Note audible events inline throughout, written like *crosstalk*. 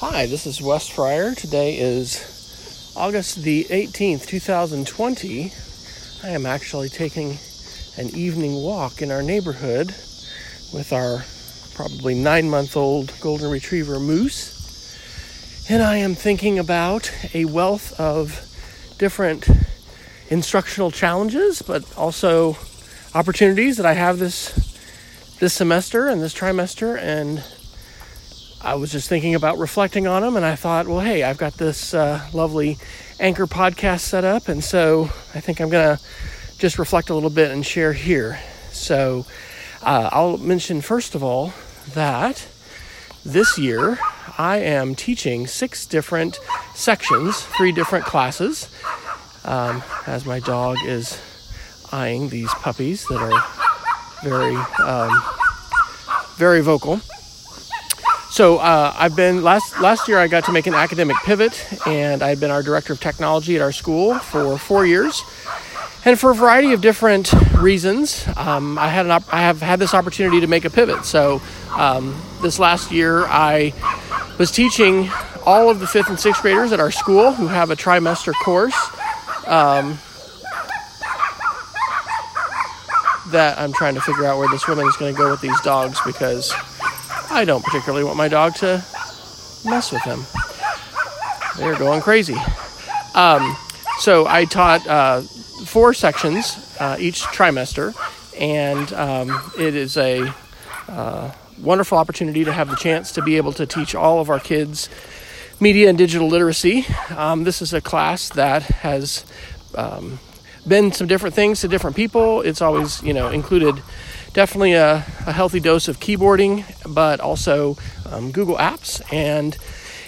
Hi, this is Wes Fryer. Today is August the 18th, 2020. I am actually taking an evening walk in our neighborhood with our probably nine month old golden retriever Moose. And I am thinking about a wealth of different instructional challenges, but also opportunities that I have this this semester and this trimester and I was just thinking about reflecting on them, and I thought, well, hey, I've got this uh, lovely anchor podcast set up, and so I think I'm gonna just reflect a little bit and share here. So uh, I'll mention first of all that this year I am teaching six different sections, three different classes, um, as my dog is eyeing these puppies that are very, um, very vocal. So uh, I've been last last year. I got to make an academic pivot, and I've been our director of technology at our school for four years. And for a variety of different reasons, um, I had an op- I have had this opportunity to make a pivot. So um, this last year, I was teaching all of the fifth and sixth graders at our school who have a trimester course. Um, that I'm trying to figure out where this woman is going to go with these dogs because I don't particularly want my dog to mess with them. They're going crazy. Um, so I taught uh, four sections uh, each trimester, and um, it is a uh, wonderful opportunity to have the chance to be able to teach all of our kids media and digital literacy. Um, this is a class that has um, been some different things to different people. It's always, you know, included definitely a, a healthy dose of keyboarding, but also um, Google Apps. And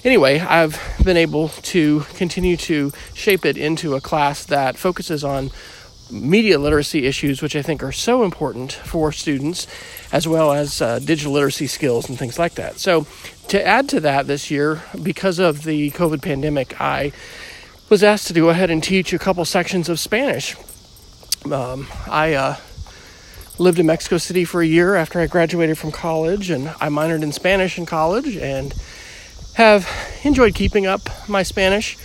anyway, I've been able to continue to shape it into a class that focuses on media literacy issues, which I think are so important for students, as well as uh, digital literacy skills and things like that. So, to add to that this year, because of the COVID pandemic, I was asked to go ahead and teach a couple sections of Spanish. Um, I uh, lived in Mexico City for a year after I graduated from college, and I minored in Spanish in college and have enjoyed keeping up my Spanish,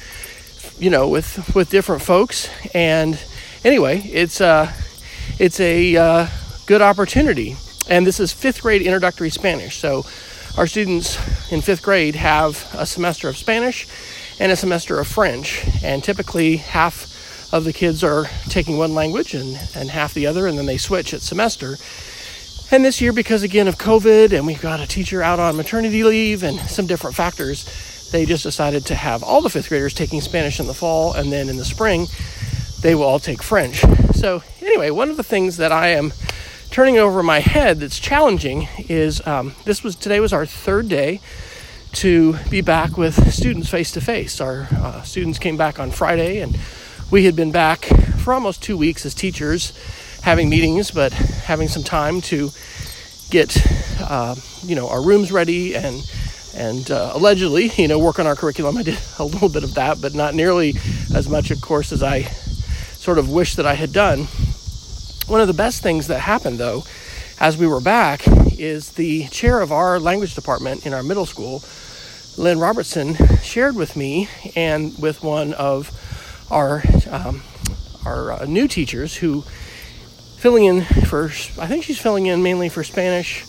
you know, with with different folks. And anyway, it's uh, it's a uh, good opportunity. And this is fifth grade introductory Spanish. So our students in fifth grade have a semester of Spanish and a semester of French, and typically half of the kids are taking one language and, and half the other, and then they switch at semester. And this year, because again of COVID, and we've got a teacher out on maternity leave and some different factors, they just decided to have all the fifth graders taking Spanish in the fall, and then in the spring, they will all take French. So, anyway, one of the things that I am turning over my head that's challenging is um, this was today was our third day to be back with students face to face. Our uh, students came back on Friday and we had been back for almost two weeks as teachers, having meetings, but having some time to get, uh, you know, our rooms ready and and uh, allegedly, you know, work on our curriculum. I did a little bit of that, but not nearly as much, of course, as I sort of wish that I had done. One of the best things that happened, though, as we were back, is the chair of our language department in our middle school, Lynn Robertson, shared with me and with one of our um, our uh, new teachers who filling in for I think she's filling in mainly for Spanish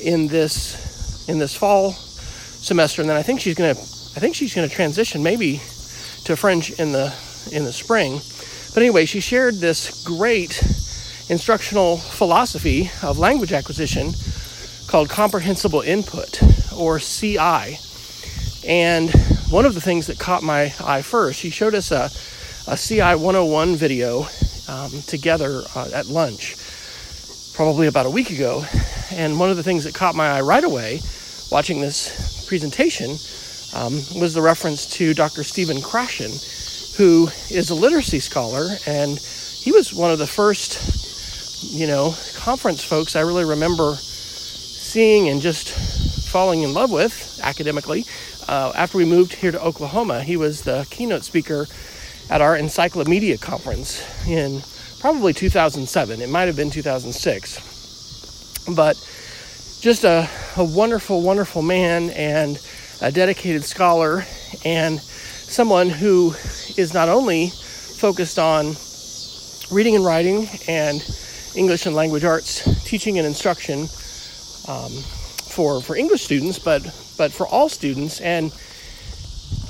in this in this fall semester and then I think she's to I think she's to transition maybe to French in the in the spring. But anyway, she shared this great instructional philosophy of language acquisition called comprehensible input or CI. And one of the things that caught my eye first, she showed us a, a CI 101 video um, together uh, at lunch, probably about a week ago. And one of the things that caught my eye right away watching this presentation um, was the reference to Dr. Stephen Krashen, who is a literacy scholar. And he was one of the first, you know, conference folks I really remember seeing and just falling in love with academically uh, after we moved here to Oklahoma, he was the keynote speaker at our Encyclomedia conference in probably 2007. It might have been 2006. But just a, a wonderful, wonderful man. And a dedicated scholar and someone who is not only focused on reading and writing and English and language arts teaching and instruction um, for for English students, but but for all students. And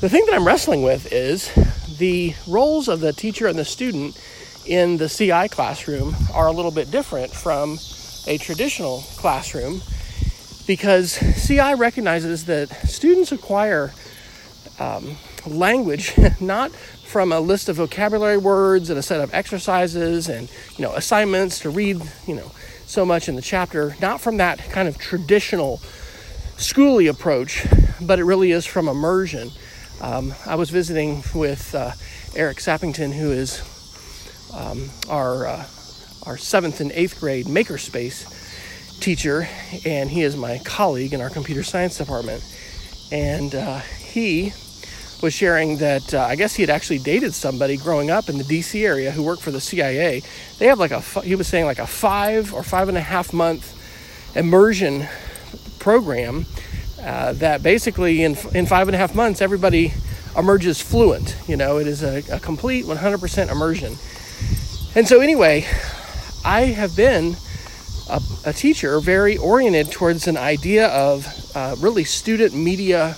the thing that I'm wrestling with is the roles of the teacher and the student in the CI classroom are a little bit different from a traditional classroom because CI recognizes that students acquire um, language *laughs* not from a list of vocabulary words and a set of exercises and you know assignments to read you know so much in the chapter not from that kind of traditional schooly approach but it really is from immersion. Um, i was visiting with uh, eric sappington who is um, our uh, our seventh and eighth grade makerspace teacher and he is my colleague in our computer science department. And uh, he was sharing that uh, I guess he had actually dated somebody growing up in the D.C. area who worked for the CIA. They have like a he was saying like a five or five and a half month immersion program uh, that basically in in five and a half months everybody emerges fluent. You know, it is a, a complete 100% immersion. And so anyway, I have been a, a teacher very oriented towards an idea of uh, really student media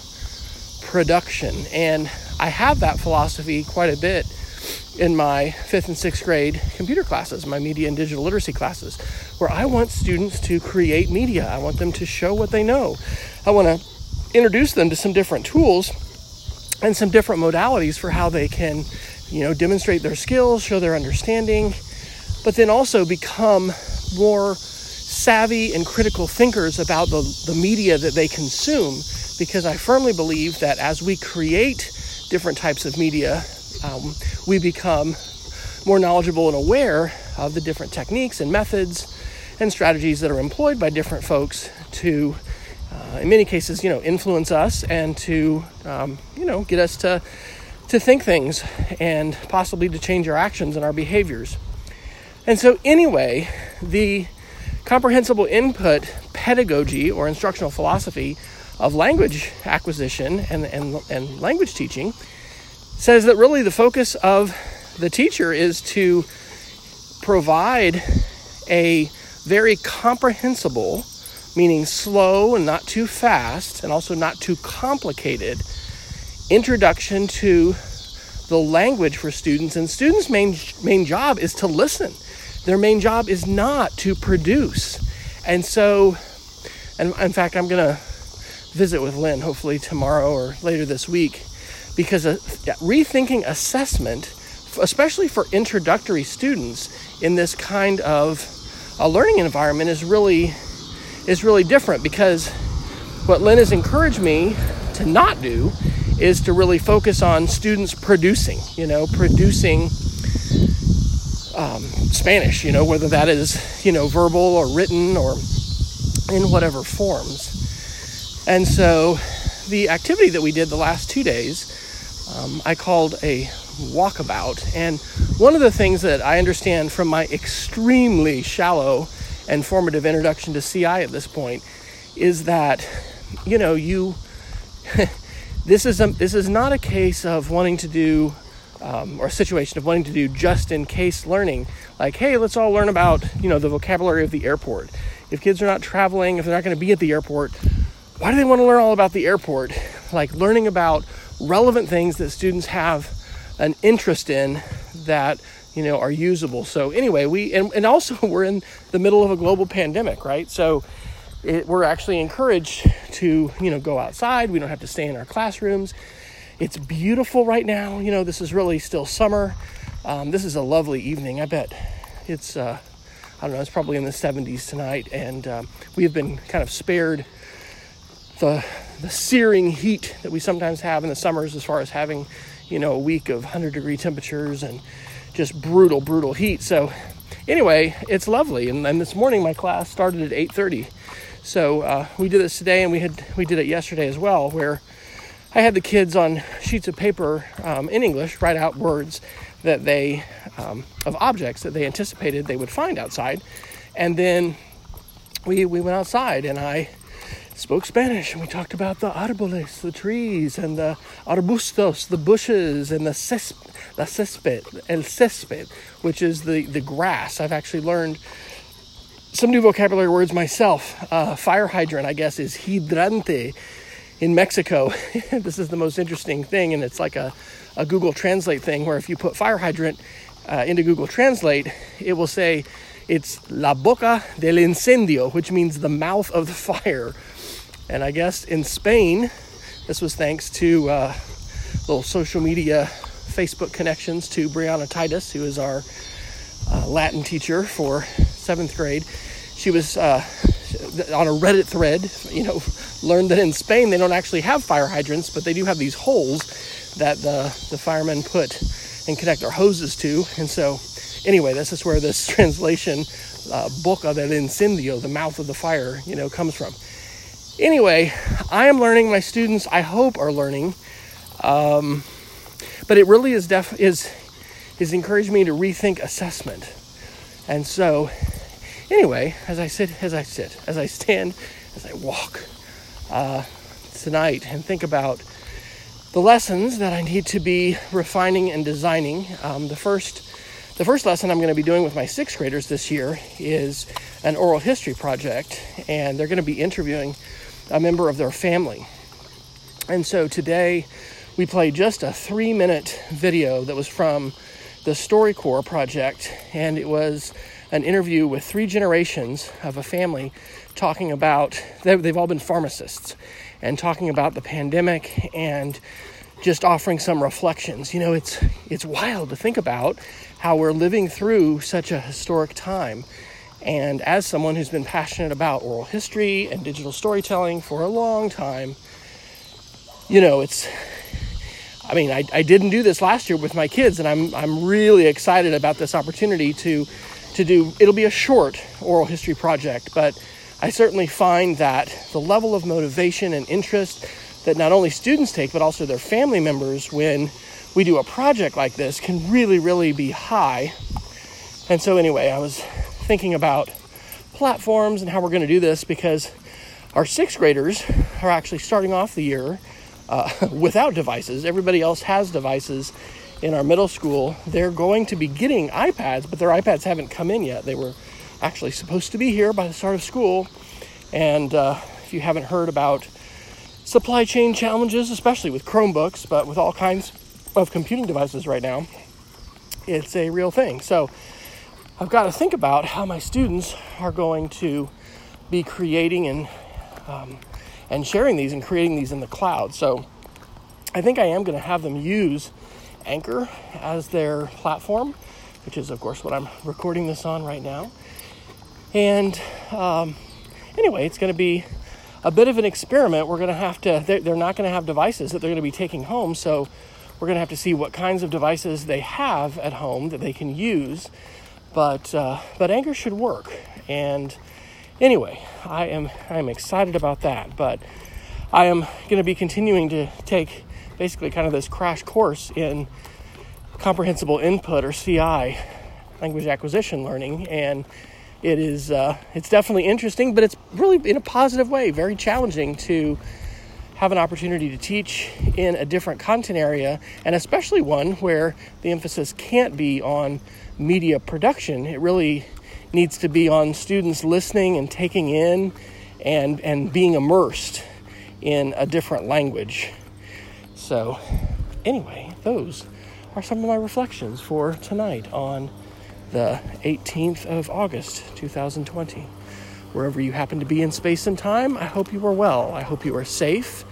production. And I have that philosophy quite a bit in my fifth and sixth grade computer classes, my media and digital literacy classes, where I want students to create media. I want them to show what they know. I want to introduce them to some different tools and some different modalities for how they can, you know, demonstrate their skills, show their understanding, but then also become more savvy and critical thinkers about the, the media that they consume because I firmly believe that as we create different types of media, um, we become more knowledgeable and aware of the different techniques and methods and strategies that are employed by different folks to, uh, in many cases, you know, influence us and to, um, you know, get us to to think things and possibly to change our actions and our behaviors. And so, anyway, the comprehensible input pedagogy or instructional philosophy of language acquisition and, and, and language teaching says that really the focus of the teacher is to provide a very comprehensible, meaning slow and not too fast, and also not too complicated introduction to the language for students. And students' main, main job is to listen, their main job is not to produce. And so, and in fact, I'm going to visit with Lynn, hopefully tomorrow or later this week, because uh, rethinking assessment, especially for introductory students in this kind of a learning environment, is really is really different. Because what Lynn has encouraged me to not do is to really focus on students producing, you know, producing um, Spanish, you know, whether that is, you know, verbal or written or in whatever forms. And so the activity that we did the last two days, um, I called a walkabout. And one of the things that I understand from my extremely shallow and formative introduction to CI at this point is that, you know, you. *laughs* this is a, this is not a case of wanting to do um, or a situation of wanting to do just in case learning like hey let's all learn about you know the vocabulary of the airport if kids are not traveling if they're not going to be at the airport why do they want to learn all about the airport? Like learning about relevant things that students have an interest in that you know are usable. So anyway, we and, and also *laughs* we're in the middle of a global pandemic, right? So it, we're actually encouraged to you know go outside. We don't have to stay in our classrooms. It's beautiful right now. You know this is really still summer. Um, this is a lovely evening. I bet it's uh, I don't know. It's probably in the 70s tonight, and um, we have been kind of spared the the searing heat that we sometimes have in the summers as far as having you know a week of 100 degree temperatures and just brutal brutal heat. So anyway it's lovely. And, and this morning my class started at 8.30 so uh, we did this today and we had we did it yesterday as well where i had the kids on sheets of paper um, in english write out words that they um, of objects that they anticipated they would find outside. And then we we went outside and i spoke Spanish and we talked about the árboles, the trees, and the arbustos, the bushes, and the cesp- the césped, el césped, which is the, the grass. I've actually learned some new vocabulary words myself. Uh, fire hydrant, I guess, is hidrante in Mexico. *laughs* this is the most interesting thing, and it's like a, a Google Translate thing where if you put fire hydrant uh, into Google Translate, it will say it's la boca del incendio, which means the mouth of the fire. And I guess in Spain, this was thanks to uh, little social media Facebook connections to Brianna Titus, who is our uh, Latin teacher for seventh grade. She was uh, on a Reddit thread, you know, learned that in Spain they don't actually have fire hydrants, but they do have these holes that the, the firemen put and connect their hoses to. And so, anyway, this is where this *laughs* translation, uh, boca del incendio, the mouth of the fire, you know, comes from. Anyway, I am learning. My students, I hope, are learning. Um, but it really is def- is is encouraged me to rethink assessment. And so, anyway, as I sit, as I sit, as I stand, as I walk uh, tonight, and think about the lessons that I need to be refining and designing. Um, the first, the first lesson I'm going to be doing with my sixth graders this year is an oral history project, and they're going to be interviewing a member of their family. And so today we played just a three minute video that was from the StoryCorps project, and it was an interview with three generations of a family talking about, they've all been pharmacists, and talking about the pandemic and just offering some reflections. You know, it's it's wild to think about how we're living through such a historic time. And as someone who's been passionate about oral history and digital storytelling for a long time, you know, it's I mean, I, I didn't do this last year with my kids, and I'm I'm really excited about this opportunity to to do it'll be a short oral history project, but I certainly find that the level of motivation and interest that not only students take, but also their family members when we do a project like this can really, really be high. And so, anyway, I was thinking about platforms and how we're going to do this because our sixth graders are actually starting off the year uh, *laughs* without devices. Everybody else has devices in our middle school. They're going to be getting iPads, but their iPads haven't come in yet. They were actually supposed to be here by the start of school. And uh, if you haven't heard about supply chain challenges, especially with Chromebooks, but with all kinds of computing devices right now, it's a real thing. So I've got to think about how my students are going to be creating and um, and sharing these and creating these in the cloud. So I think I am going to have them use Anchor as their platform, which is of course what I'm recording this on right now. And um, anyway, it's going to be a bit of an experiment. We're going to have to. They're, they're not going to have devices that they're going to be taking home, so we're going to have to see what kinds of devices they have at home that they can use but uh, but Anchor should work. And anyway, I am I am excited about that. But I am going to be continuing to take basically kind of this crash course in comprehensible input or CI, language acquisition learning, and it is uh, it's definitely interesting, but it's really in a positive way very challenging to have an opportunity to teach in a different content area, and especially one where the emphasis can't be on media production. It really needs to be on students listening and taking in and, and being immersed in a different language. So, anyway, those are some of my reflections for tonight on the 18th of August, 2020. Wherever you happen to be in space and time, I hope you are well. I hope you are safe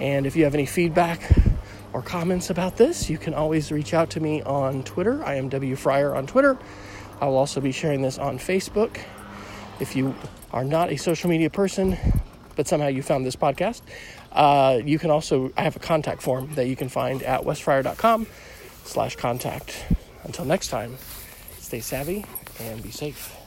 and if you have any feedback or comments about this, you can always reach out to me on Twitter. I am W Fryer on Twitter. I will also be sharing this on Facebook. If you are not a social media person, but somehow you found this podcast, uh, you can also, I have a contact form that you can find at wesfryer.com slash contact. Until next time, stay savvy and be safe.